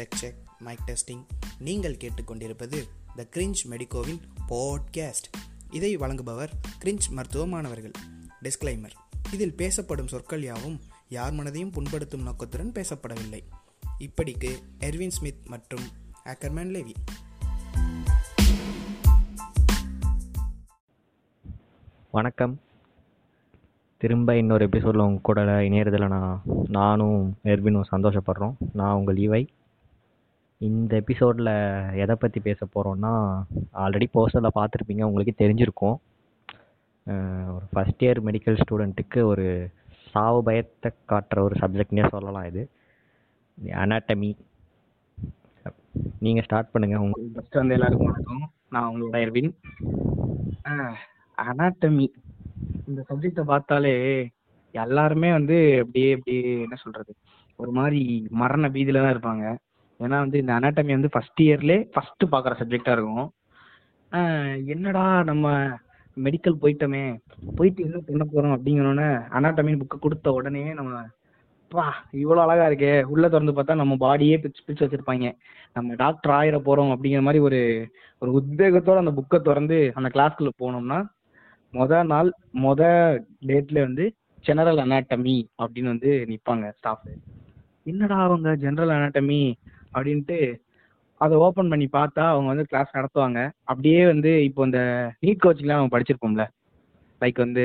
Check check mic testing நீங்கள் கேட்டுக்கொண்டிருப்பது த cringe மெடிக்கோவின் podcast இதை வழங்குபவர் கிரிஞ்ச் மருத்துவ மாணவர்கள் டிஸ்க்ளைமர் இதில் பேசப்படும் சொற்கள் யாவும் யார் மனதையும் புண்படுத்தும் நோக்கத்துடன் பேசப்படவில்லை. இப்படிக்கு எர்வின் ஸ்மித் மற்றும் ஆக்கர்மேன் லேவி வணக்கம். திரும்ப இன்னொரு எபிசோடில் உங்க கூட இணையறதில் நான் நானும் எர்வினும் சந்தோஷப்படுறோம். நான் உங்கள் இவை இந்த எபிசோடில் எதை பற்றி பேச போகிறோன்னா ஆல்ரெடி போஸ்டரில் பார்த்துருப்பீங்க உங்களுக்கு தெரிஞ்சிருக்கும். ஒரு ஃபஸ்ட் இயர் மெடிக்கல் ஸ்டூடெண்ட்டுக்கு ஒரு சாவு பயத்தை காட்டுற ஒரு சப்ஜெக்ட்னே சொல்லலாம் இது. அனாட்டமி நீங்கள் ஸ்டார்ட் பண்ணுங்கள் உங்களுக்கு ஃபஸ்ட்டு வந்து எல்லாருக்கும் வணக்கம். நான் உங்களோட எர்வின். அனாட்டமி இந்த சப்ஜெக்டை பார்த்தாலே எல்லாருமே வந்து அப்படியே அப்படியே என்ன சொல்கிறது ஒரு மாதிரி மரண பீதியில் தான் இருப்பாங்க. ஏன்னா வந்து இந்த அனாட்டமி வந்து ஃபர்ஸ்ட் இயர்லே ஃபர்ஸ்ட் பார்க்குற சப்ஜெக்டாக இருக்கும். என்னடா நம்ம மெடிக்கல் போயிட்டோமே போயிட்டு என்ன பண்ண போகிறோம் அப்படிங்கிறோன்னே அனாட்டமின்னு புக்கை கொடுத்த உடனே நம்ம பா இவ்வளோ அழகா இருக்கே. உள்ளே திறந்து பார்த்தா நம்ம பாடியே பிச்சு பிச்சு வச்சிருப்பாங்க. நம்ம டாக்டர் ஆயிட போகிறோம் அப்படிங்கிற மாதிரி ஒரு ஒரு உத்வேகத்தோடு அந்த புக்கை திறந்து அந்த கிளாஸ்க்குள்ளே போனோம்னா மொத நாள் முத டேட்ல வந்து ஜெனரல் அனாட்டமி அப்படின்னு வந்து நிற்பாங்க ஸ்டாஃப் என்னடா அவங்க ஜெனரல் அனாட்டமி அப்படின்ட்டு அதை ஓப்பன் பண்ணி பார்த்தா அவங்க வந்து கிளாஸ் நடத்துவாங்க. அப்படியே வந்து இப்போ இந்த நீட் கோச்சிங்லாம் நம்ம படிச்சிருப்போம்ல. லைக் வந்து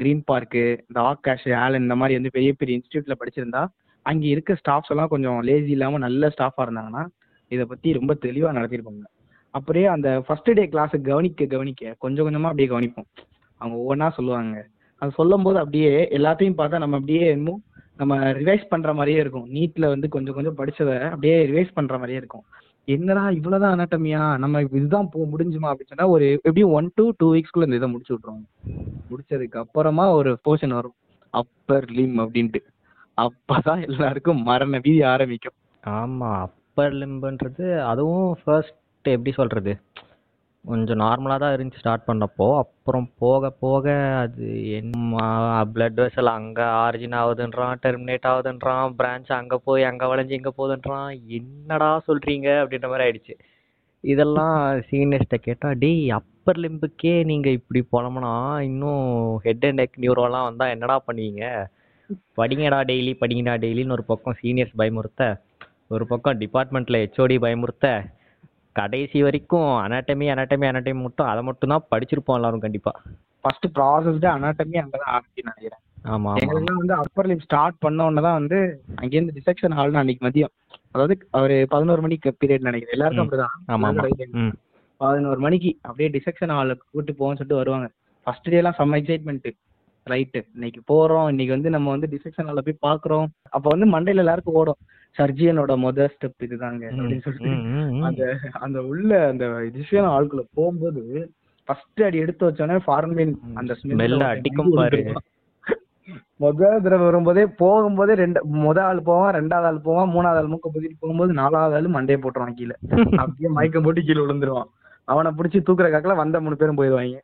கிரீன் பார்க்கு இந்த ஆகாஷ் ஆலன் இந்த மாதிரி வந்து பெரிய பெரிய இன்ஸ்டியூட்டில் படிச்சிருந்தா அங்கே இருக்க ஸ்டாஃப்ஸ் எல்லாம் கொஞ்சம் லேசி இல்லாமல் நல்ல ஸ்டாஃபாக இருந்தாங்கன்னா இதை பற்றி ரொம்ப தெளிவாக நடத்திருப்பாங்க. அப்படியே அந்த ஃபர்ஸ்ட் டே கிளாஸை கவனிக்க கவனிக்க கொஞ்சம் கொஞ்சமாக அப்படியே கவனிப்போம். அவங்க ஒவ்வொன்றா சொல்லுவாங்க. அது சொல்லும் போது அப்படியே எல்லாத்தையும் பார்த்தா நம்ம அப்படியே இன்னும் நம்ம ரிவைஸ் பண்ற மாதிரியே இருக்கும். நீட்ல வந்து கொஞ்சம் கொஞ்சம் படிச்சதை அப்படியே ரிவைஸ் பண்ற மாதிரியே இருக்கும். என்னடா இவ்வளவுதான் அனாட்டமியா நம்ம இதுதான் போ முடிஞ்சுமா அப்படின்னு சொன்னா ஒரு எப்படியும் ஒன் டு டூ வீக்ஸ்க்குள்ள இந்த இதை முடிச்சு விட்ருவோம் முடிச்சதுக்கு அப்புறமா ஒரு போர்ஷன் வரும். அப்பர் லிம் அப்படின்ட்டு. அப்பதான் எல்லாருக்கும் மரண வீதி ஆரம்பிக்கும். ஆமாம் அப்பர் லிம்புன்றது அதுவும் ஃபர்ஸ்ட் எப்படி சொல்கிறது கொஞ்சம் நார்மலாக தான் இருந்துச்சு ஸ்டார்ட் பண்ணப்போ. அப்புறம் போக போக அது என்ன பிளட் வெசல் அங்கே ஆரிஜின் ஆகுதுன்றான் டெர்மினேட் ஆகுதுன்றான் பிரான்ச் அங்கே போய் அங்கே வளைஞ்சு இங்கே போகுதுன்றான். என்னடா சொல்கிறீங்க அப்படின்ற மாதிரி ஆயிடுச்சு. இதெல்லாம் சீனியர்ஸ்கிட்ட கேட்டால் டேய் அப்பர் லிம்புக்கே நீங்கள் இப்படி போனோம்னா இன்னும் ஹெட் அண்ட் நெக் நியூரோலாம் வந்தால் என்னடா பண்ணுவீங்க? படிங்கடா டெய்லி படிங்கடா டெய்லின்னு ஒரு பக்கம் சீனியர்ஸ் பயமுறுத்த ஒரு பக்கம் டிபார்ட்மெண்ட்டில் ஹெச்ஓடி பயமுறுத்த கடைசி வரைக்கும் அனாட்டமி அனாட்டமி அனாட்டமி மட்டும் அதை மட்டும் தான் படிச்சிருப்போம் எல்லாரும் கண்டிப்பாக ஃபர்ஸ்ட் ப்ராசஸ்டு அனாட்டமி அங்கதான் ஆரம்பிச்சு நினைக்கிறேன். ஆமாம் எங்களுக்குலாம் வந்து அப்பர் லிம் ஸ்டார்ட் பண்ண உடனே தான் வந்து அங்கேருந்து டிசெக்ஷன் ஹால்னு அன்னைக்கு மதியம். அதாவது ஒரு பதினோரு மணிக்கு பீரியட் நினைக்கிறேன். எல்லாருக்கும். அப்படிதான். பதினோரு மணிக்கு அப்படியே டிசெக்ஷன் ஹாலுக்கு கூட்டு போவோம்னு சொல்லிட்டு வருவாங்க. ஃபர்ஸ்ட் டே எல்லாம் செம்ம எக்ஸைட்மெண்ட் ரைட்டு இன்னைக்கு போறோம். இன்னைக்கு வந்து நம்ம வந்து டிசெக்ஷன் ஹாலில் போய் பாக்குறோம் அப்ப வந்து மண்டையில எல்லாருக்கும் ஓடும். சர்ஜியனோட முத ஸ்டெப் இதுதாங்க. அப்படின்னு சொல்லிட்டு. அந்த அந்த உள்ள அந்த டிசிஷன் ஆளுக்குள்ள போகும்போது ஃபர்ஸ்ட் அடி எடுத்து வச்சோடனே ஃபார்மின் அந்த ஸ்மெல் அடிக்கும் பாரு. முத தடவை வரும்போதே போகும்போதே ரெண்டு முத ஆள் போவான் ரெண்டாவது ஆள் போவான் மூணாவது ஆள் மூக்க புதிட்டு போகும்போது நாலாவது ஆள் மண்டையை போட்டுருவான் கீழே. அப்படியே மயக்கம் போட்டு கீழே விழுந்துருவான். அவனை பிடிச்சி தூக்குற காக்கில் வந்த மூணு பேரும் போயிடுவாங்க.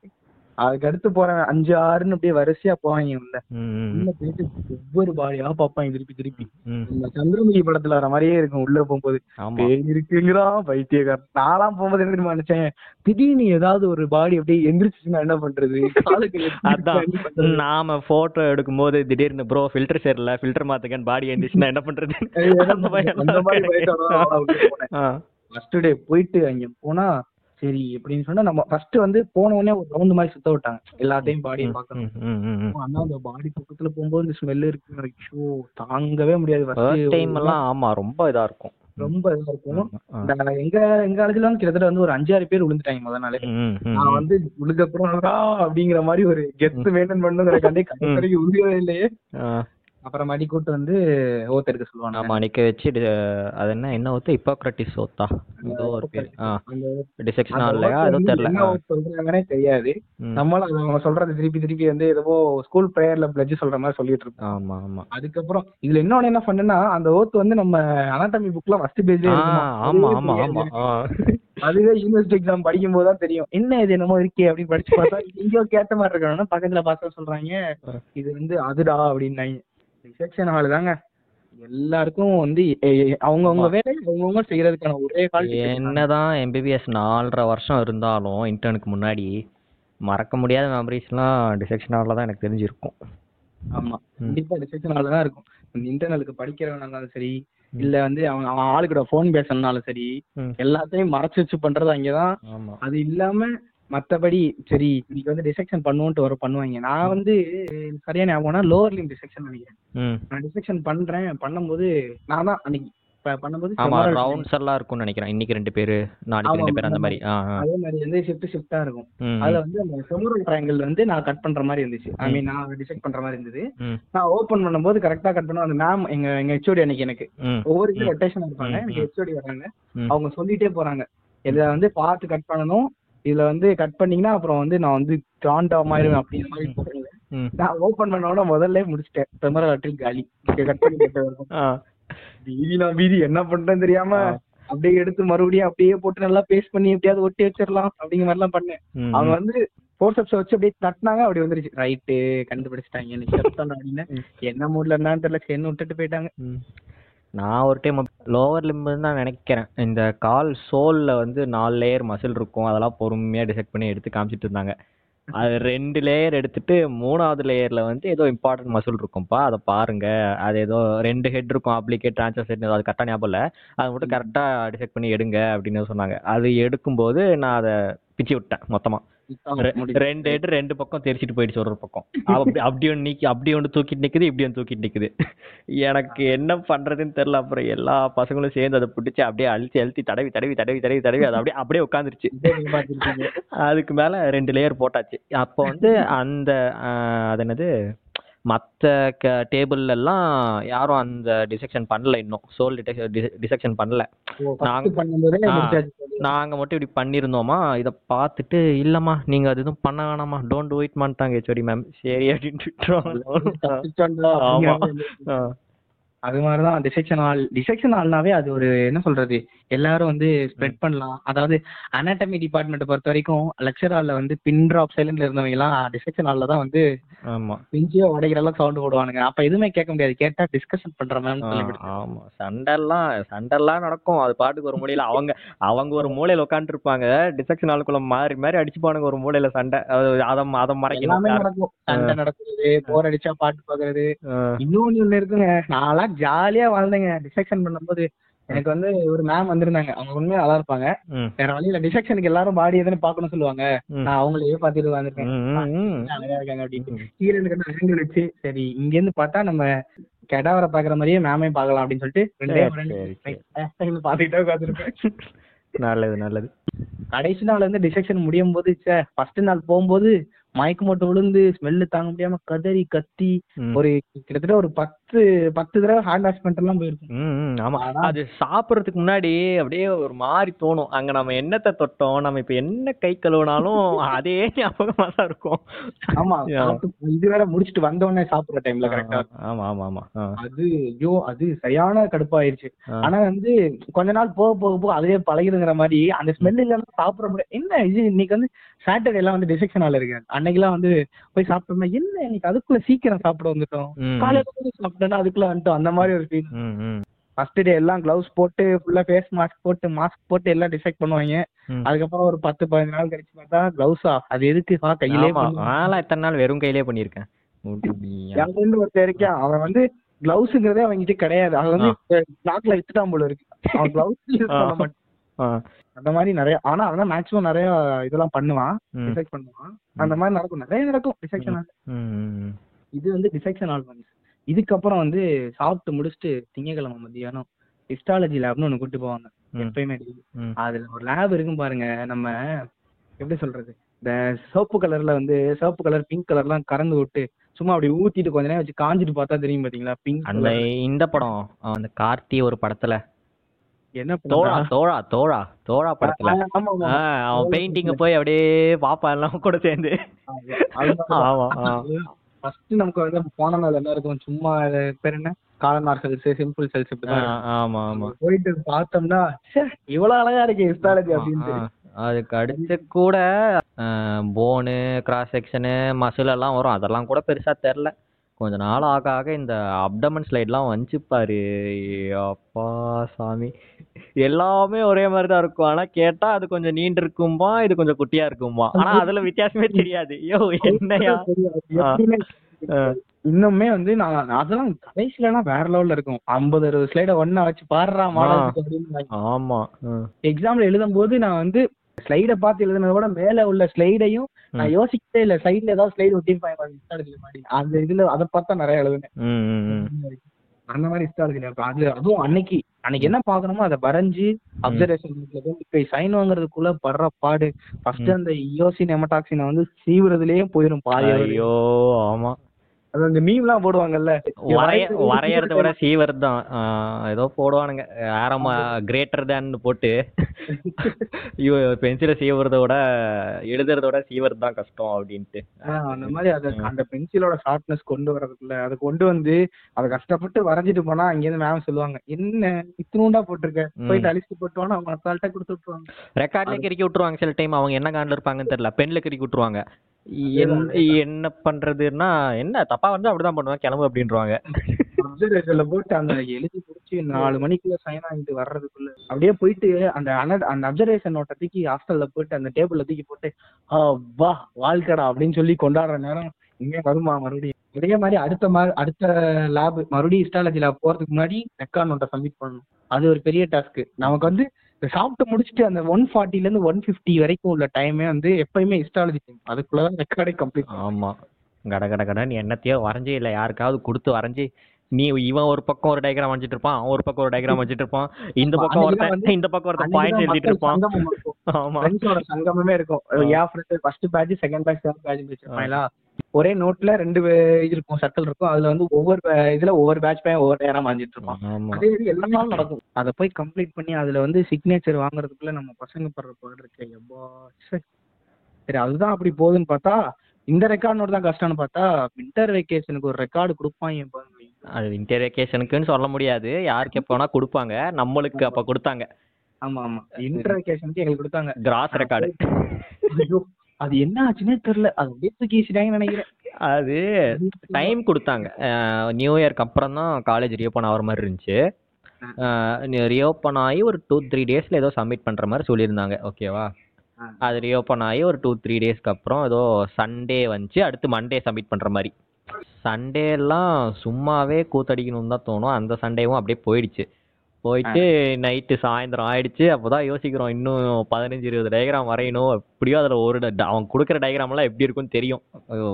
அதுக்கு அடுத்து போறவன் அஞ்சு ஆறுன்னு அப்படியே வரிசையா போவாங்க உள்ள உள்ள போயிட்டு ஒவ்வொரு பாடியா பார்ப்பாங்க திருப்பி திருப்பி. இந்த சந்திரமுகி படத்துல வர மாதிரியே இருக்கும் உள்ள போகும்போது. பேய் இருக்குங்கிறான் பைத்தியக்காரன். நான்லாம் போகும்போது என்ன தெரியுமா நினைச்சேன் திடீர்னு ஏதாவது ஒரு பாடி அப்படியே எந்திரிச்சுன்னா என்ன பண்றது? காலுக்கு அதான். நாம போட்டோ எடுக்கும்போது திடீர்னு ப்ரோ ஃபில்டர் சரியில்ல ஃபில்டர் மாத்துக்கன்னு பாடி இருந்துச்சுன்னா என்ன பண்றது. ஃபர்ஸ்ட் டே போயிட்டு அங்க போனா சரி அப்படின்னு சொன்னா நம்ம ஃபர்ஸ்ட் வந்து போன உடனே ஒரு ரவுண்ட் மாதிரி சுத்த விட்டாங்க. எல்லாத்தையும் பாடியை பார்க்கணும். ம், ம், ம், ம். ஆனா அந்த பாடி பக்கத்துல போகும்போது இந்த ஸ்மெல் இருக்கு ஐயோ தாங்கவே முடியாது. டைம் எல்லாம் ஆமா ரொம்ப இதா இருக்கும். ரொம்ப இதா இருக்கும். எங்க எங்க காலேஜ்ல வந்து கிட்டத்தட்ட வந்து ஒரு அஞ்சாறு பேர் விழுந்துட்டாங்க முத நாளே. நான். வந்து உழுக்கப்புறம் அப்படிங்கிற மாதிரி ஒரு கெத்து மெயின்டைன் பண்ணுங்கிற கண்டி கடைக்கு உருகவே இல்லையே. அப்புறமாடி கூட்டு வந்து ஓத்த எடுக்க சொல்லுவாங்க ஆமா நிக்க வச்சு அது என்ன என்ன ஓத்து? ஹிப்போக்ரட்டிஸ் ஓத்தா? ஏதோ ஒரு பேர். ஆ. அந்த டிசெக்ஷன் அந்த ஆகலையா oath ஏதோ தெரியல சொல்றாங்கன்னே தெரியாது. நம்மளும் அது அவங்க சொல்றது திருப்பி திருப்பி வந்து ஏதோ ஸ்கூல் ப்ரேயர்ல பிளட்ஜ் சொல்ற மாதிரி சொல்லிட்டு இருப்போம் ஆமா ஆமா. அதுக்கப்புறம் இதுல இன்னொன்னு என்ன பண்ணுன்னா அந்த ஓத் வந்து நம்ம அனாட்டமி புக்ல ஃபர்ஸ்ட் பேஜ்லயே ஆ, ஆமா ஆமா ஆமா. அதுவே யூனிவர்சிட்டி எக்ஸாம் படிக்கும் போது தான் தெரியும். என்ன இது என்னமோ இருக்கே அப்படின்னு படிச்சு பார்த்தா எங்கேயோ கேட்ட மாதிரி இருக்கணும்னா பக்கத்துல பார்த்தா சொல்றாங்க. இது வந்து அதுடா அப்படின்னாங்க. ரிசெக்ஷன் ஹால் தாங்க. எல்லாருக்கும் வந்து அவங்கவுங்க வேலை அவங்கவுங்க செய்யறதுக்கான ஒரே கால் என்னதான் எம்பிபிஎஸ் நாலரை வருஷம் இருந்தாலும் இன்டர்னுக்கு முன்னாடி மறக்க முடியாத மெமரிஸ்லாம் டிசெக்ஷன் ஹாலில் தான் எனக்கு தெரிஞ்சிருக்கும். ஆமா. கண்டிப்பா டிஸ்ட்ரக்ஷனால தான் இருக்கும். இன்டர்னலுக்கு படிக்கிறவனா இருந்தாலும் சரி இல்ல வந்து அவன் அவன் ஆளுக்கூட ஃபோன் பேசணும்னாலும் சரி. எல்லாத்தையும் மறைச்சு வச்சு பண்றது அங்கதான். அது இல்லாம மத்தபடி சரி இன்னைக்கு வந்து டிசெக்ஷன் பண்ணுவோன்ட்டு வர பண்ணுவாங்க. நான் வந்து சரியா ஞாபகம்னா லோவர் லிம் டிசெக்ஷன் நினைக்கிறேன். நான் டிசெக்ஷன் பண்றேன். பண்ணும்போது நான் தான் அன்னைக்கு பண்ணும்போது ஆமா ரவுண்ட்ஸ் எல்லாம் இருக்கும்னு நினைக்கிறேன். இன்னைக்கு ரெண்டு பேரு நாளைக்கு ரெண்டு பேர் அந்த. மாதிரி. அதே மாதிரி வந்து ஷிஃப்ட் ஷிஃப்டா இருக்கும். அதுல வந்து அந்த ஃபெமோரல் ட்ரையாங்கிள் வந்து நான் கட் பண்ற மாதிரி இருந்துச்சு. ஐ மீன் நான் டிசெக்ட் பண்ற மாதிரி இருந்தது. நான் ஓபன் பண்ணும்போது கரெக்டா கட் பண்ணுவோம் அந்த மேம் எங்க எங்க ஹெச்ஓடி அன்னைக்கு எனக்கு. ஒவ்வொரு இது. ரொட்டேஷன் இருப்பாங்க. எனக்கு. ஹெச்ஓடி வராங்க. அவங்க சொல்லிட்டே போறாங்க. இத வந்து பார்த்து கட் பண்ணணும். இதுல வந்து கட் பண்ணீங்கன்னா அப்புறம் வந்து நான் வந்து காண்டா மாதிரி அப்படிங்கிற மாதிரி ம். நான் ஓபன் பண்ண உடனே முதல்ல முடிச்சிட்டேன். பெமரல் அட்டில் காலி. கட் பண்ணி கட்ட வரும் ஆ, வீதி நான் வீதி என்ன பண்றேன்னு தெரியாம. அப்படியே எடுத்து மறுபடியும் அப்படியே போட்டு நல்லா பேஸ்ட் பண்ணி எப்படியாவது ஒட்டி வச்சிடலாம் அப்படிங்கிற மாதிரி எல்லாம் பண்ணேன் அவங்க. வந்து ஃபோர்சப்ஸ் வச்சு அப்படியே தட்டினாங்க அப்படி வந்துருச்சு. ரைட்டு கண்டுபிடிச்சிட்டாங்க. எனக்கு செப்டான் அப்படின்னு. என்ன மூட்ல இருந்தான்னு தெரியல. சென்னு விட்டுட்டு போயிட்டாங்க. நான் ஒரு டைம் லோவர் லிம்புன்னு தான் நினைக்கிறேன். இந்த கால் சோலில் வந்து நாலு லேயர் மசில் இருக்கும். அதெல்லாம் பொறுமையாக டிசைட் பண்ணி எடுத்து காமிச்சிட்டு இருந்தாங்க. அது ரெண்டு லேயர் எடுத்துட்டு மூணாவது லேயரில் வந்து ஏதோ இம்பார்ட்டன்ட் மசில் இருக்கும்ப்பா அதை பாருங்க. அது ஏதோ ரெண்டு ஹெட் இருக்கும் அப்ளிகேட் ட்ரான்ஸ்ஃபர் செட் அது கரெக்டாக ஞாபகம் இல்லை. அதை மட்டும் கரெக்டாக டிசைட் பண்ணி எடுங்க அப்படின்னு சொன்னாங்க. அது எடுக்கும்போது நான் அதை பிச்சு விட்டேன் மொத்தமாக ரெண்டு ஹெட் ரெண்டு பக்கம் தெரிச்சிட்டு போயிடுச்சு ஒரு பக்கம். அப்படி அப்படி ஒன்று நீக்கி அப்படி ஒன்று தூக்கிட்டு நிக்குது இப்படி ஒன்று தூக்கிட்டு நிக்குது. எனக்கு என்ன பண்றதுன்னு தெரியல அப்புறம் எல்லா பசங்களும் சேர்ந்து அதை பிடிச்சி அப்படியே அழுத்தி அழுத்தி தடவி தடவி தடவி தடவி தடவி அது அப்படியே அப்படியே உட்காந்துருச்சு அதுக்கு மேல ரெண்டு லேயர் போட்டாச்சு. அப்போ வந்து அந்த அது என்னது மற்ற க டேபிள்ல எல்லாம் யாரும் அந்த டிசெக்ஷன் பண்ணல இன்னும். சோல் டிசெக்ஷன் பண்ணல. நாங்க- பண்ணும்போதே ஆ. முடிச்சாச்சு நாங்க மட்டும் இப்படி பண்ணியிருந்தோமா? இதை பார்த்துட்டு இல்லம்மா நீங்க அது எதுவும் பண்ண வேணாமா டோன்ட் டூ இட் மாட்டாங்க ஹெச்ஓடி மேம் சரி அப்படின்ட்டு விட்டுருவாங்க ஆமா. மாதிரி. அது மாதிரிதான் டிசெக்ஷன் ஹால் டிசெக்ஷன் ஹால்னாவே அது ஒரு என்ன சொல்றது எல்லாரும் வந்து ஸ்ப்ரெட் பண்ணலாம். அதாவது அனாட்டமி டிபார்ட்மெண்ட் பொறுத்த வரைக்கும் லெக்சர் ஹால்ல வந்து பின் ட்ராப் சைலண்ட்ல இருந்தவங்க எல்லாம் டிசெக்ஷன் ஹால்ல தான் வந்து ஆமா. பிஞ்சியோ உடைக்கிற அளவுக்கு சவுண்ட் போடுவானுங்க. அப்ப எதுவுமே கேட்க முடியாது. கேட்டா டிஸ்கஷன் பண்ற மேம் ஆ, சொல்லி ஆமா. சண்டெல்லாம் சண்டெல்லாம் நடக்கும். அது பாட்டுக்கு ஒரு மூலையில அவங்க அவங்க ஒரு மூலையில உட்காந்துட்டு இருப்பாங்க டிசெக்ஷன் ஆளுக்குள்ள மாறி மாறி அடிச்சுப்பானுங்க ஒரு மூலையில சண்டை. அது அதை அதை மறைக்கணும். நடக்கும். சண்டை நடக்குறது போர் அடிச்சா பாட்டு பாக்குறது ஆ, இன்னொன்னு ஒண்ணு இருக்குங்க. நான்லாம் ஜாலியா வாழ்ந்தேங்க. டிசெக்ஷன் பண்ணும்போது எனக்கு வந்து ஒரு மேம் வந்திருந்தாங்க. அவங்க உண்மையா நல்லா இருப்பாங்க. வேற வழியில டிசெக்ஷனுக்கு எல்லாரும் பாடி எதுன்னு பாக்கணும் சொல்லுவாங்க. நான் அவங்களையே பாத்துட்டு வந்திருக்கேன். அழகா இருக்காங்க அப்படின்னு ஆங்கிள் வச்சு சரி இங்க இருந்து பார்த்தா நம்ம கெடாவரை பாக்குற மாதிரியே மேமையும் பார்க்கலாம் அப்படின்னு சொல்லிட்டு ரெண்டே பாத்துக்கிட்டே உட்காந்துருப்பேன் நல்லது நல்லது. கடைசி நாள் வந்து டிசெக்ஷன் முடியும் போது ஃபர்ஸ்ட் நாள் போகும்போது மயக்கம் போட்டு விழுந்து ஸ்மெல்லு தாங்க முடியாம கதறி கத்தி. ஒரு கிட்டத்தட்ட ஒரு பத்து பத்து தடவை ஹேண்ட் எல்லாம் போயிருக்கும். ஆமா. அது சாப்பிடுறதுக்கு முன்னாடி அப்படியே ஒரு மாதிரி தோணும். அங்க நம்ம என்னத்தை தொட்டோம் நம்ம இப்ப என்ன கை கழுவினாலும் அதே ஞாபகமா தான் இருக்கும். ஆமா இது வேற முடிச்சிட்டு வந்த உடனே சாப்பிடுற டைம்ல கரெக்டா ஆமா ஆமா ஆமா. அது ஐயோ அது சரியான கடுப்பாயிருச்சு. ஆனா வந்து கொஞ்ச நாள் போக போக போக அதுவே பழகிடுங்கிற மாதிரி அந்த ஸ்மெல் இல்லைன்னா சாப்பிட முடியாது என்ன இது இன்னைக்கு வந்து சாட்டர்டே எல்லாம் வந்து டிசெக்ஷன் ஆள் இருக்கு அன்னைக்கெல்லாம் வந்து போய் சாப்பிட்டோம்னா என்ன இன்னைக்கு அதுக்குள்ள சீக்கிரம் சாப்பிட வந்துட்டோம். காலையில போய் சாப்பிட்டோம்னா அதுக்குள்ள வந்துட்டோம் அந்த மாதிரி ஒரு ஃபீல் ஃபர்ஸ்ட் டே எல்லாம் கிளவுஸ் போட்டு ஃபுல்லா ஃபேஸ் மாஸ்க் போட்டு மாஸ்க் போட்டு எல்லாம் டிசெக்ட் பண்ணுவாங்க. அதுக்கப்புறம் ஒரு பத்து பதினஞ்சு நாள் கழிச்சு பார்த்தா கிளவுஸா அது எதுக்கு? கையிலே நான்லாம் எத்தனை நாள் வெறும் கையிலே பண்ணியிருக்கேன். என் ஃப்ரெண்டு ஒருத்தர் இருக்கான் அவன் வந்து கிளவுஸ்ங்கிறதே அவன்கிட்ட கிடையாது. அவன் வந்து நாக்குல வித்துட்டான் போல இருக்கு. அவன் கிளவுஸ் யூஸ் பண்ண மாட்டான். ஆ, அந்த மாதிரி நிறைய ஆனா அவன் மேக்ஸிமம் நிறைய இதெல்லாம் பண்ணுவான். ம், டிசெக்ட் பண்ணுவான். அந்த மாதிரி நடக்கும். நிறைய நடக்கும். டிசெக்ஷன் இது வந்து டிசெக்ஷன் ஆல்பம்ஸ் இதுக்கப்புறம் வந்து சாப்பிட்டு முடிச்சுட்டு திங்கக்கிழமை மத்தியானம் ஹிஸ்டாலஜி லேப்னு ஒன்று கூட்டு போவாங்க. எப்பயுமே. அதுல ஒரு லேப் இருக்கும் பாருங்க. நம்ம எப்படி சொல்றது? இந்த சிவப்பு கலர்ல வந்து சிவப்பு கலர் பிங்க் கலர்லாம் கறந்து விட்டு சும்மா அப்படி ஊத்திட்டு கொஞ்ச நேரம் வச்சு காஞ்சிட்டு பார்த்தா தெரியும் பாத்தீங்களா? பிங்க் அந்த இந்த படம் அந்த கார்த்தி ஒரு படத்துல. என்ன தோழா? தோழா தோழா தோழா படத்துல. அவன் பெயிண்டிங்க போய் அப்படியே பாப்பா எல்லாம் கூட சேர்ந்து. ஆமா. ஃபர்ஸ்ட் நமக்கு வந்து போன நாள் என்ன இருக்கும் சும்மா பேர் என்ன காலனார் செல்ஸ் சிம்பிள் செல்ஸ். ஆமா ஆமா போயிட்டு பார்த்தோம்னா இவ்வளவு அழகா இருக்கு ஹிஸ்டாலஜி அப்படின்னு. அதுக்கு அடுத்து கூட போனு கிராஸ் செக்ஷனு மசில் எல்லாம் வரும் அதெல்லாம் கூட பெருசா தெரில கொஞ்ச நாள் ஆக ஆக இந்த அப்டமன் ஸ்லைட்லாம் வந்துச்சு பாரு. அப்பா சாமி. எல்லாமே ஒரே மாதிரி தான் இருக்கும். ஆனா கேட்டா அது கொஞ்சம் நீண்டு இருக்கும்பா இது கொஞ்சம் குட்டியா இருக்கும்பா. ஆனா அதுல வித்தியாசமே தெரியாது. ஐயோ என்னையா. இன்னுமே வந்து நான் அதெல்லாம் கடைசிலலாம் வேற லெவல்ல இருக்கும். ஐம்பது அறுபது ஸ்லைட ஒன்னா வச்சு பாடுறா மாடல் ஆமா. எக்ஸாம்ல எழுதும் போது நான் வந்து ஸ்லைட பார்த்து எழுதுனத விட மேல உள்ள ஸ்லைடையும் நான் யோசிக்கவே இல்ல. சைடுல ஏதாவது ஸ்லைடு மாதிரி. அந்த இதுல அதை பார்த்தா நிறைய எழுதுனேன். அந்த மாதிரி. ஹிஸ்டாலஜில அது அதுவும் அன்னைக்கு அன்னைக்கு என்ன பாக்கணுமோ அதை வரைஞ்சு அப்சர்வேஷன் போய் சைன் வாங்குறதுக்குள்ள படுற பாடு. ஃபர்ஸ்ட் அந்த இயோசி நெமடாக்சினை வந்து சீவுறதுலயே போயிரும் பாதி. ஐயோ ஆமா. அது அந்த மீம் எல்லாம் போடுவாங்கல்ல. வரைய வரையறத விட சீவர் தான். ஏதோ போடுவானுங்க. ஆரம் கிரேட்டர் தேன் போட்டு. பென்சிலை சீவுறத விட எழுதுறத விட சீவர் தான் கஷ்டம் அப்படின்ட்டு. அந்த மாதிரி அத அந்த பென்சிலோட ஷார்ப்னஸ் கொண்டு வரதுக்குள்ள அதை கொண்டு வந்து அதை கஷ்டப்பட்டு வரைஞ்சிட்டு போனா அங்க இருந்து மேம் சொல்லுவாங்க என்ன இத்தினூண்டா போட்டிருக்க? போயிட்டு அழிச்சு போட்டோன்னா அவங்க அசால்ட்டா கொடுத்து விட்டுருவாங்க. ரெக்கார்ட்ல கிறுக்கி விட்டுருவாங்க சில டைம் அவங்க என்ன காண்டில் இருப்பாங்கன்னு தெரியல. பென்ல கிறுக்கி விட்டுருவாங்க. என்ன பண்றதுன்னா என்ன தப்பா வந்து அப்படிதான் பண்ணுவேன் கிளம்பு அப்படின்றவாங்க. அப்சர்வேஷன்ல போட்டு அந்த எழுதி முடிச்சு நாலு மணிக்குள்ள சைன் வாங்கிட்டு வர்றதுக்குள்ள அப்படியே போயிட்டு அந்த அந்த அப்சர்வேஷன் நோட்டை தூக்கி ஹாஸ்டல்ல போட்டு அந்த டேபிள்ல தூக்கி போட்டு "ஆ, வா வாழ்க்கடா அப்படின்னு சொல்லி கொண்டாடுற நேரம் இங்கே வருமா மறுபடியும்? இதே மாதிரி அடுத்த மா அடுத்த லேப் மறுபடியும் ஹிஸ்டாலஜி லேப் போறதுக்கு முன்னாடி ரெக்கார்ட் நோட்டை சப்மிட் பண்ணணும். அது ஒரு பெரிய டாஸ்க் நமக்கு வந்து சாப்பிட்டு முடிச்சுட்டு அந்த ஒன் ஃபார்ட்டில இருந்து ஒன் ஃபிஃப்டி வரைக்கும் உள்ள டைமே வந்து எப்பயுமே ஹிஸ்டாலஜி டைம் அதுக்குள்ளதான் ரெக்கார்டே கம்ப்ளீட் ஆமா. கட கட கடன்னு என்னத்தையோ வரைஞ்சி இல்ல யாருக்காவது கொடுத்து வரைஞ்சி நீ இவன் ஒரு பக்கம் ஒரு டயக்ராம் வரைஞ்சிட்டு இருப்பான் அவன் ஒரு பக்கம் ஒரு டயக்ராம் வரைஞ்சிட்டு இருப்பான் இந்த பக்கம் ஒருத்தன் இந்த பக்கம் ஒருத்தன் பாயிண்ட் எழுதிட்டு இருப்பான். ஆமா. ஃப்ரெண்ட்ஸோட சங்கமமே இருக்கும். என் friend first batch second batch third batch வச்சிருப்பாங்களா? ஒரே நோட்ல ரெண்டு இது இருக்கும் சர்க்கிள் இருக்கும். அதுல வந்து ஒவ்வொரு இதுல ஒவ்வொரு பேட்ச் பையன் ஒவ்வொரு நேரம் வாங்கிட்டு இருப்பான். அதே இது எல்லா நாளும் நடக்கும். அதை போய் கம்ப்ளீட் பண்ணி அதுல வந்து சிக்னேச்சர் வாங்குறதுக்குள்ள நம்ம பசங்க படுற பாடு இருக்கு. எப்பா. சரி அதுதான் அப்படி போகுதுன்னு பார்த்தா இந்த ரெக்கார்ட் நோட் தான் கஷ்டம்னு பார்த்தா வின்டர் வெக்கேஷனுக்கு ஒரு ரெக்கார்டு கொடுப்பாங்க அது வின்டர் வெக்கேஷனுக்குன்னு சொல்ல முடியாது. யாருக்கு எப்போ வேணா கொடுப்பாங்க. நம்மளுக்கு அப்ப கொடுத்தாங்க. ஆமா ஆமா. வின்டர் வெக்கேஷனுக்கு எங்களுக்கு கொடுத்தாங்க. கிராஸ் ரெக்கார்டு அது என்ன ஆச்சுன்னே தெரியல. அது அப்படியே தூக்கி வீசிட்டாங்கன்னு நினைக்கிறேன். அது டைம் கொடுத்தாங்க. நியூ இயர்க்கு அப்புறம் தான் காலேஜ் ரீஓப்பன் ஆகிற மாதிரி இருந்துச்சு. ரீஓப்பன் ஆகி ஒரு டூ த்ரீ டேஸில் ஏதோ சப்மிட் பண்ணுற மாதிரி சொல்லியிருந்தாங்க. ஓகேவா. அது ரீஓப்பன் ஆகி ஒரு டூ த்ரீ டேஸ்க்கு அப்புறம் ஏதோ சண்டே வந்துச்சு. அடுத்து மண்டே சப்மிட் பண்ணுற மாதிரி. சண்டேலாம் சும்மாவே கூத்தடிக்கணும்னு தான் தோணும். அந்த சண்டேவும் அப்படியே போயிடுச்சு. போயிட்டு நைட்டு சாயந்தரம் ஆயிடுச்சு. அப்போதான் யோசிக்கிறோம் இன்னும் பதினஞ்சு இருபது டயக்ராம் வரையணும். எப்படியோ அதில் ஒரு அவன் கொடுக்குற டயக்ராம்லாம் எப்படி இருக்கும்னு தெரியும்.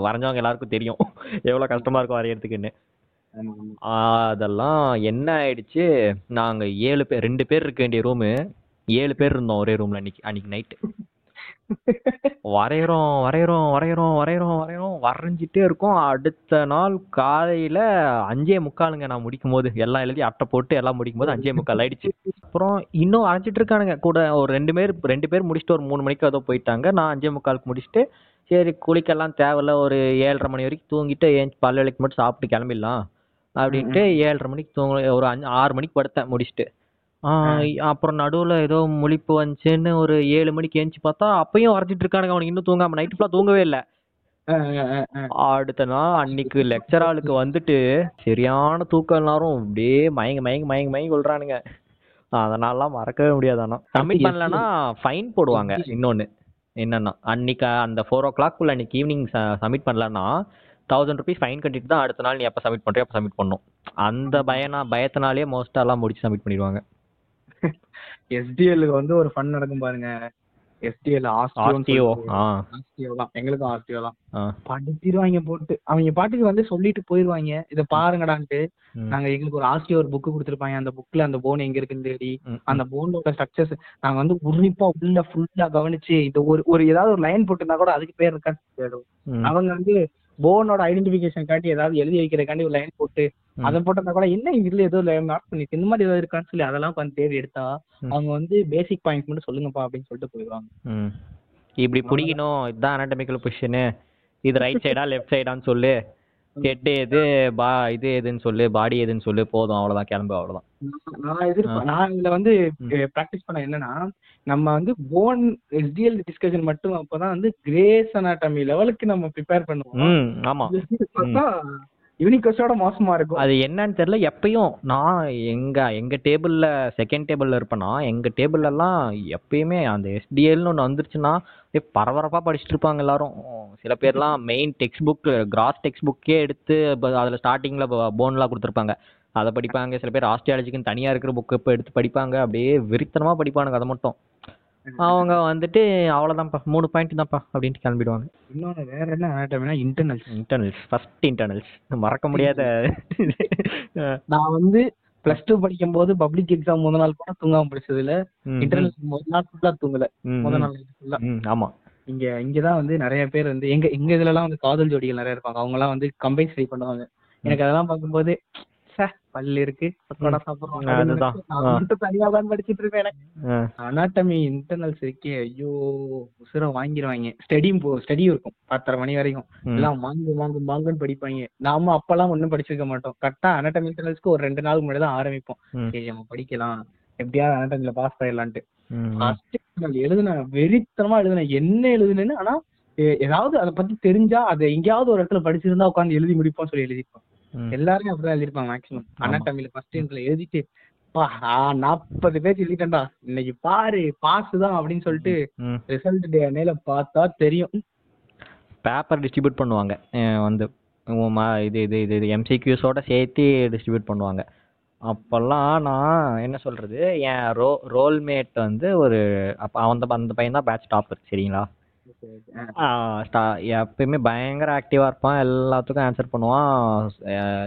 வரைஞ்சவங்க எல்லாருக்கும் தெரியும். எவ்வளோ கஷ்டமா இருக்கும் வரையறதுக்குன்னு. அதெல்லாம் என்ன ஆயிடுச்சு? நாங்க ஏழு பேர் ரெண்டு பேர் இருக்க வேண்டிய ரூமு ஏழு பேர் இருந்தோம் ஒரே ரூம்ல அன்னைக்கு அன்னைக்கு நைட்டு வரைகிறோம் வரைகிறோம் வரைகிறோம் வரைகிறோம் வரைகிறோம் வரைஞ்சிட்டே இருக்கோம். அடுத்த நாள் காலையில அஞ்சே முக்காலுங்க நான் முடிக்கும் போது எல்லாம் எழுதி அட்டை போட்டு எல்லாம் முடிக்கும் போது அஞ்சே முக்கால் ஆயிடுச்சு. அப்புறம் இன்னும் வரைஞ்சிட்டு இருக்கானுங்க. கூட ஒரு ரெண்டு பேர் ரெண்டு பேர் முடிச்சுட்டு ஒரு மூணு மணிக்கு ஏதோ போயிட்டாங்க. நான் அஞ்சே முக்காலுக்கு முடிச்சுட்டு சரி குளிக்கெல்லாம் தேவையில்ல ஒரு ஏழரை மணி வரைக்கும் தூங்கிட்டு ஏன் பல் விளக்கு மட்டும் சாப்பிட்டு கிளம்பிடலாம். அப்படின்ட்டு ஏழரை மணிக்கு தூங்க ஒரு அஞ்சு ஆறு மணிக்கு படுத்தேன் முடிச்சுட்டு. ஆஹ் அப்புறம் நடுவுல ஏதோ முழிப்பு வந்துச்சுன்னு ஒரு ஏழு மணிக்கு ஏஞ்சி பார்த்தா அப்பயும் வரைஞ்சிட்டு இருக்கானுங்க. அவனுக்கு இன்னும் தூங்காம நைட்டு ஃபுல்லா தூங்கவே இல்லை. அடுத்த நாள் அன்னைக்கு லெக்சர் ஆளுக்கு வந்துட்டு சரியான தூக்கம் எல்லாரும் அப்படியே மயங்கி மயங்கி மயங்கி மயங்கி கொள்றானுங்க. அதனாலலாம் மறக்கவே முடியாது. ஆனா சப்மிட் பண்ணலன்னா ஃபைன் போடுவாங்க. இன்னொன்னு என்னன்னா அன்னைக்கு அந்த ஃபோர் ஓ கிளாக்குள்ள அன்னைக்கு ஈவினிங் சப்மிட் பண்ணலன்னா தௌசண்ட் ருபீஸ் ஃபைன் கட்டிட்டு தான் அடுத்த நாள் நீ எப்போ சப்மிட் பண்றியோ அப்போ சப்மிட் பண்ணும். அந்த பயனா பயத்தினாலே மோஸ்டா எல்லாம் முடிச்சு சப்மிட் பண்ணிடுவாங்க. எஸ்டிஎல்லுக்கு வந்து ஒரு ஃபன் நடக்கும் பாருங்க. எஸ்டிஎல் ஆஸ்டிஓ ஆஸ்டியோ தான். எங்களுக்கும் ஆஸ்டியோ தான். படிச்சிருவாங்க போட்டு. அவங்க பாட்டுக்கு வந்து சொல்லிட்டு போயிருவாங்க. இத பாருங்கடான்ட்டு. நாங்க எங்களுக்கு ஒரு ஆஸ்டியோ ஒரு புக் கொடுத்துருப்பாங்க. அந்த புக்ல அந்த போன் எங்க இருக்குன்னு தேடி. அந்த போனோட ஸ்ட்ரக்சர்ஸ் நாங்க வந்து உன்னிப்பா உள்ள ஃபுல்லா கவனிச்சு இந்த ஒரு ஒரு ஏதாவது ஒரு லைன் போட்டிருந்தா கூட அதுக்கு பேர் இருக்கான்னு தேடும். அவங்க வந்து போனோட ஐடென்டிபிகேஷன் காட்டி ஏதாவது எழுதி வைக்கிறக்காண்டி ஒரு லைன் போட்டு. அதை போட்டிருந்தா கூட என்ன இதுல ஏதோ மார்க் பண்ணிருக்கு. இந்த மாதிரி ஏதாவது இருக்கான்னு சொல்லி அதெல்லாம் உட்காந்து தேடி எடுத்தா. அவங்க வந்து பேசிக் பாயிண்ட்ஸ் மட்டும் சொல்லுங்கப்பா அப்படின்னு சொல்லிட்டு போயிடுவாங்க. ம். இப்படி பிடிக்கணும். இதுதான் அனாட்டமிக்கல் பொசிஷனு இது ரைட் சைடா லெஃப்ட் சைடான்னு சொல்லு. ஹெட் எது பா இது எதுன்னு சொல்லு பாடி எதுன்னு சொல்லு போதும். அவ்வளவுதான். கிளம்பு அவ்வளவுதான். நான் எதிர்ப்பேன் நான் இதுல வந்து ப்ராக்டிஸ் பண்ண என்னன்னா நம்ம வந்து போன் எஸ்டிஎல் டிஸ்கஷன் மட்டும் அப்பதான் வந்து கிரேஸ் அனாட்டமி லெவலுக்கு நம்ம ப்ரிப்பேர் பண்ணுவோம். ஆமா. யூனிகோஸோட மோசமா இருக்கும். அது என்னன்னு தெரியல எப்பயும் நான் எங்க எங்க டேபிள்ல செகண்ட் டேபிள்ல இருப்பேனா எங்க டேபிள்ல எல்லாம் எப்பயுமே அந்த எஸ்டிஎல்னு ஒன்று வந்துருச்சுன்னா பரபரப்பா படிச்சுட்டு இருப்பாங்க எல்லாரும். சில பேர்லாம் main text book cross text புக்கே எடுத்து அதுல ஸ்டார்டிங்ல போன்லாம் கொடுத்துருப்பாங்க. அதை படிப்பாங்க. சில பேர் ஆஸ்ட்ரியாலஜிக்குன்னு தனியா இருக்கிற புக் இப்போ எடுத்து படிப்பாங்க. அப்படியே வெறித்தனமா படிப்பானுங்க அதை மட்டும். அவங்க வந்துட்டு அவ்வளோதான்ப்பா மூணு பாயிண்ட் தான்ப்பா அப்படின்ட்டு கிளம்பிடுவாங்க. இன்னொன்னு வேற என்ன அனாட்டமினா இன்டர்னல்ஸ் இன்டர்னல்ஸ் ஃபர்ஸ்ட் இன்டர்னல்ஸ் மறக்க முடியாத நான் வந்து பிளஸ் டூ படிக்கும் போது பப்ளிக் எக்ஸாம் முத நாள் கூட தூங்காம படிச்சதுல இன்டர்னல்ஸ் முதல் நாள் ஃபுல்லா தூங்கல. ம், முத ம், நாள் ஃபுல்லா ஆமா. இங்க இங்கதான் வந்து நிறைய பேர் வந்து எங்க எங்க இதுல எல்லாம் வந்து காதல் ஜோடிகள் நிறைய இருப்பாங்க. அவங்க எல்லாம் வந்து கம்பைன் ஸ்டடி பண்ணுவாங்க. எனக்கு அதெல்லாம் பார்க்கும்போது சே பல்லு இருக்கு. பக்கோடா சாப்பிடுறோம் தனியா தான் படிச்சிட்டு ஆ, அனாட்டமி இன்டர்னல்ஸ் இருக்கே ஐயோ உசுர வாங்கிடுவாங்க ஸ்டடியும் போ ஸ்டடியும் இருக்கும். பத்தரை மணி வரைக்கும். எல்லாம் வாங்கு வாங்கு வாங்குன்னு படிப்பாங்க. நாம அப்பெல்லாம் ஒண்ணும் படிச்சிருக்க மாட்டோம். கரெக்டா அனாட்டமி இன்டர்னல்ஸ்க்கு ஒரு ரெண்டு நாளுக்கு முன்னாடி தான் ஆரம்பிப்போம். சரி நம்ம படிக்கலாம். எப்படியாவது அனாட்டமில பாஸ் ஃபர்ஸ்ட் எழுதுன வெறித்தனமா எழுதுனேன். என்ன எழுதுனேன்னு ஆனா ஏதாவது அதை பத்தி தெரிஞ்சா அதை எங்கேயாவது ஒரு இடத்துல படிச்சிருந்தா உட்காந்து எழுதி முடிப்போம்னு சொல்லி எழுதிருப்போம் ம். எல்லாருமே அப்படிதான் எழுதிருப்பாங்க மேக்ஸிமம். அனாட்டமில ஃபர்ஸ்ட் இன்ட்ல எழுதிட்டு பா நாற்பது பேஜ் எழுதிட்டேன்டா. இன்னைக்கு பாரு பாஸ் தான் அப்படின்னு சொல்லிட்டு. ரிசல்ட் டே அன்னையில பார்த்தா தெரியும். பேப்பர் டிஸ்ட்ரிபியூட் பண்ணுவாங்க. வந்து இது இது இது இது எம்சிக்யூஸோட சேர்த்து டிஸ்ட்ரிபியூட் பண்ணுவாங்க. அப்போல்லாம் நான் என்ன சொல்றது? என் ரோ ரோல்மேட் வந்து ஒரு அப்போ அந்த அந்த பையன் தான் பேட்ச் டாப்பர் சரிங்களா? எப்பயுமே பயங்கர ஆக்டிவா இருப்பான். எல்லாத்துக்கும் ஆன்சர் பண்ணுவான்.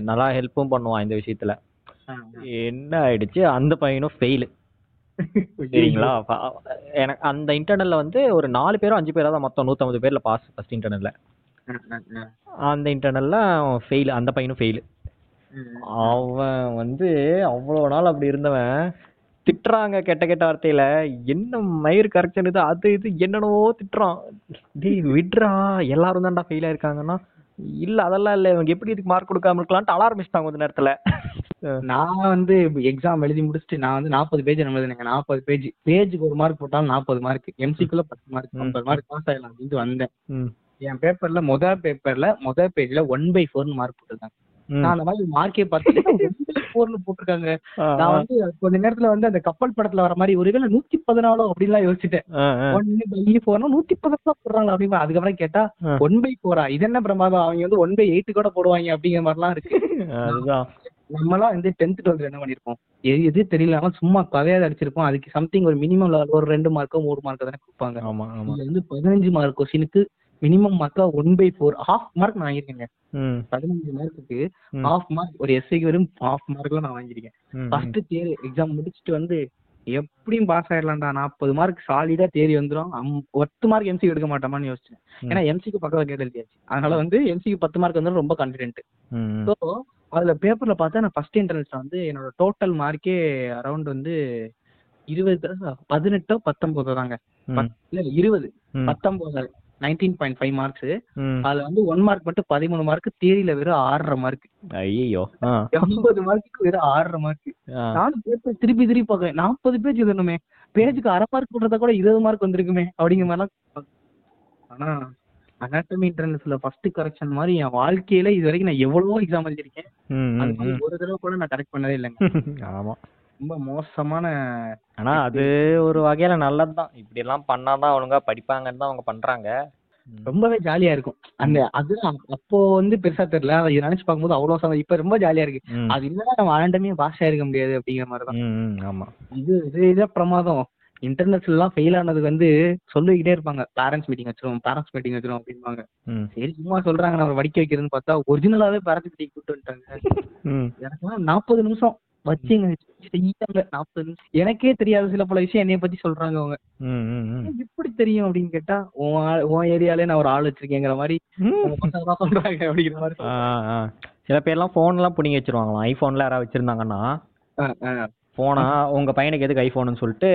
நல்லா ஹெல்ப்பும் பண்ணுவான் இந்த விஷயத்துல. என்ன ஆயிடுச்சு? அந்த பையனும் ஃபெயிலு சரிங்களா? எனக்கு அந்த இன்டர்னல்ல வந்து ஒரு நாலு பேரோ அஞ்சு பேரோ தான் மொத்தம். நூற்றம்பது பேர்ல பாஸ் ஃபர்ஸ்ட் இன்டர்னல்ல அந்த இன்டர்னல்ல ஃபெயில் அந்த பையனும் ஃபெயில் அவன் வந்து அவ்வளோ நாள் அப்படி இருந்தவன். திட்டுறாங்க கெட்ட கெட்ட வார்த்தையில. என்ன மயிர் கரெக்ஷன் இது அது இது என்னென்னவோ திட்டுறான். டேய் விட்றா. எல்லாரும் தான்டா ஃபெயில் ஆயிருக்காங்கன்னா. இல்ல அதெல்லாம் இல்ல. இவங்க எப்படி இதுக்கு மார்க் கொடுக்காம இருக்கலாம்னு அலாரம் ஆரம்பிச்சிட்டாங்க கொஞ்ச நேரத்துல. நான் வந்து எக்ஸாம் எழுதி முடிச்சுட்டு நான் வந்து நாற்பது பேஜ் எழுதுனேங்க. நாற்பது பேஜ் பேஜுக்கு ஒரு மார்க் போட்டாலும் நாற்பது மார்க் எம்சிக்குள்ள பத்து மார்க். ஐம்பது மார்க் பாஸ் ஆயிடலாம் அப்படின்ட்டு வந்தேன். என் பேப்பர்ல முத பேப்பர்ல முத பேஜ்ல ஒன் பை ஃபோர்னு மார்க் போட்டிருக்காங்க ம். நான் அந்த மாதிரி மார்க்கே பார்த்தேன் ஒன் பை ஃபோர்னு போட்டிருக்காங்க. நான் வந்து கொஞ்ச நேரத்துல வந்து அந்த கப்பல் படத்துல வர மாதிரி ஒருவேளை நூத்தி பதினாலோ அப்படின்லாம் யோசிச்சுட்டேன். ஒன்னு பை ஃபோர்னா நூத்தி பதினாலு போடுறாங்க அப்படிமா. அதுக்கப்புறம் கேட்டா. ஒன் பை ஃபோரா இது என்ன பிரமாதம்? அவங்க வந்து ஒன் பை எயிட் கூட போடுவாங்க அப்படிங்கிற மாதிரிலாம் இருக்கு. அதுதான். நம்மலாம் வந்து டென்த் டுவெல்த் என்ன பண்ணிருப்போம்? எது எது தெரியல சும்மா கதையாத அடிச்சிருப்போம். அதுக்கு சம்திங் ஒரு மினிமம் ஒரு ரெண்டு மார்க்கோ மூணு மார்க்கோ தானே கொடுப்பாங்க. வந்து பதினஞ்சு மார்க் கொஸ்டினுக்கு minimum மார்க்கா one by four half mark நான் வாங்கியிருக்கேங்க. பதினஞ்சு மார்க்குக்கு. ஹாஃப் மார்க் ஒரு எஸ்ஐக்கு வெறும் ஹாஃப் மார்க்ல நான் வாங்கியிருக்கேன். ஃபர்ஸ்ட் தியரி எக்ஸாம் முடிச்சுட்டு வந்து எப்படியும் பாஸ் ஆயிடலாம்டா. நாற்பது மார்க் சாலிடா தேறி வந்துடும் பத்து மார்க் எம்சி எடுக்க மாட்டோமான்னு யோசிச்சேன். ஏன்னா எம்சிக்கு பக்கத்துல கேட்டு எழுதியாச்சு. அதனால வந்து எம்சிக்கு பத்து மார்க் வந்து ரொம்ப ம். ஸோ அதுல பேப்பர்ல பார்த்தா நான் ஃபர்ஸ்ட் இன்டர்னல்ஸ்ல வந்து என்னோட டோட்டல் மார்க்கே அரௌண்ட் வந்து இருபது பதினெட்டோ பத்தொன்பதோ தாங்க இல்ல இருபது. பத்தொன்பது நைன்டீன் பாயிண்ட் ஃபைவ் மார்க்ஸ். அதுல வந்து ஒன் மார்க் மட்டும் பதிமூணு மார்க் தியரியில வெறும் ஆறரை மார்க் ஐயையோ. ஆ. எண்பது மார்க்குக்கு வெறும் ஆறரை மார்க். நானும் பேப்பர் திருப்பி திருப்பி பார்க்கறேன். நாற்பது பேஜ் எழுதணுமே பேஜுக்கு அரை மார்க் போடுறதா கூட இருபது மார்க் வந்திருக்குமே அப்படிங்கிற மாதிரிலாம் ஆனா அனாட்டமி இன்டர்னல்ஸ்ல ஃபர்ஸ்ட் கரெக்ஷன் மாதிரி என் வாழ்க்கையில இது வரைக்கும் நான் எவ்வளவோ எக்ஸாம் எழுதிருக்கேன் அது மாதிரி. ஒரு தடவை கூட நான் கரெக்ட் பண்ணதே இல்லைங்க. ஆமா. ரொம்ப மோசமான ஆனா அது ஒரு வகையில நல்லதுதான். இப்படி எல்லாம் பண்ணாதான் ஒழுங்கா படிப்பாங்கன்னு தான் அவங்க பண்றாங்க. ரொம்பவே ஜாலியா இருக்கும். அந்த அது அப்போ வந்து பெருசா தெரியல. அதை நினைச்சு பார்க்கும்போது அவ்வளவு சந்தோஷம். இப்ப ரொம்ப ஜாலியா இருக்கு. அது இல்லைன்னா நம்ம ஆண்டமே பாஸ் ஆயிருக்க முடியாது அப்படிங்கிற மாதிரி தான் ம், ம், ஆமா. இது இது இதே பிரமாதம் இன்டர்நெட்ல எல்லாம் ஃபெயில் ஆனதுக்கு வந்து சொல்லிக்கிட்டே இருப்பாங்க. பேரண்ட்ஸ் மீட்டிங் வச்சிருவோம் பேரண்ட்ஸ் மீட்டிங் வச்சிருவோம் அப்படின்பாங்க ம், சரி சும்மா சொல்றாங்க நம்ம படிக்க வைக்கிறதுன்னு பார்த்தா ஒரிஜினலாவே பேரண்ட்ஸ் மீட்டிங் கூப்பிட்டு வந்துட்டாங்க. எனக்குலாம் நாற்பது நிமிஷம். வச்சுங்க. செய்யாங்க. நாற்பது நிமிஷம் எனக்கே தெரியாத சில பல விஷயம் என்னைய பத்தி சொல்றாங்க அவங்க. ம், ம், ம். "ஏன் இப்படி தெரியும் அப்படின்னு கேட்டா உன் ஏரியாலே நான் ஒரு ஆள் வச்சிருக்கேங்கிற மாதிரி சொல்றாங்க அப்படிங்கிற மாதிரி. சில பேர்லாம் ஃபோன் எல்லாம் பிடிங்கி வச்சிருவாங்களாம். ஐபோன்ல யாராவது வச்சிருந்தாங்கன்னா. போனா உங்க பையனுக்கு எதுக்கு ஐபோன்னு சொல்லிட்டு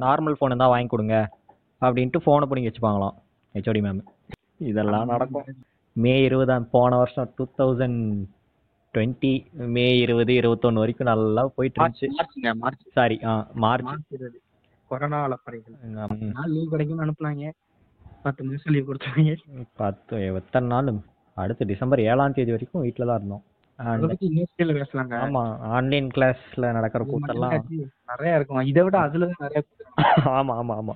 நார்மல் ஃபோன் தான் வாங்கி கொடுங்க அப்படின்ட்டு ஃபோனை பிடிங்கி வச்சுப்பாங்களாம். ஹெச்ஓடி மேம் இதெல்லாம் நடக்கும். மே இருபதாம் போன வருஷம் டூ தௌசண்ட் டுவெண்ட்டி மே இருபது இருபத்தொன்னு வரைக்கும் நல்லா போயிட்டு இருந்துச்சு March. Sorry ah March. March இருபது. கொரோனா அலப்பறைகள் நாள் லீவ் கிடைக்கும்னு அனுப்புனாங்க. பத்து நிமிஷம் லீவ் கொடுத்தாங்க. பத்து எத்தனை நாள் அடுத்து டிசம்பர் ஏழாம் தேதி வரைக்கும் வீட்டில் தான் இருந்தோம். ஆமா ஆன்லைன் கிளாஸ்ல நடக்கிற இல்ல, நிறைய இருக்கும். இதை விட அதுல தான் நிறைய. ஆமா ஆமா ஆமா.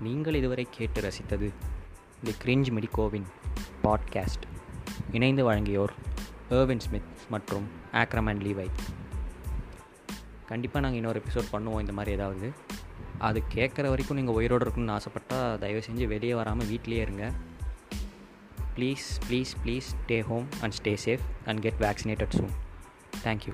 நீங்கள் இதுவரை கேட்டு ரசித்தது தி கிரிஞ்ச் மெடிகோவின் பாட்காஸ்ட். இணைந்து வழங்கியோர் ஏர்வின் ஸ்மித் மற்றும் ஆக்ரமேன் லீவை. கண்டிப்பாக நாங்கள் இன்னொரு எபிசோட் பண்ணுவோம் இந்த மாதிரி ஏதாவது. அது கேட்குற வரைக்கும் நீங்கள் உயிரோடு இருக்கணும்னு ஆசைப்பட்டால் தயவு செஞ்சு வெளியே வராமல் வீட்டிலேயே இருங்க. Please please please stay home and stay safe and get vaccinated soon thank you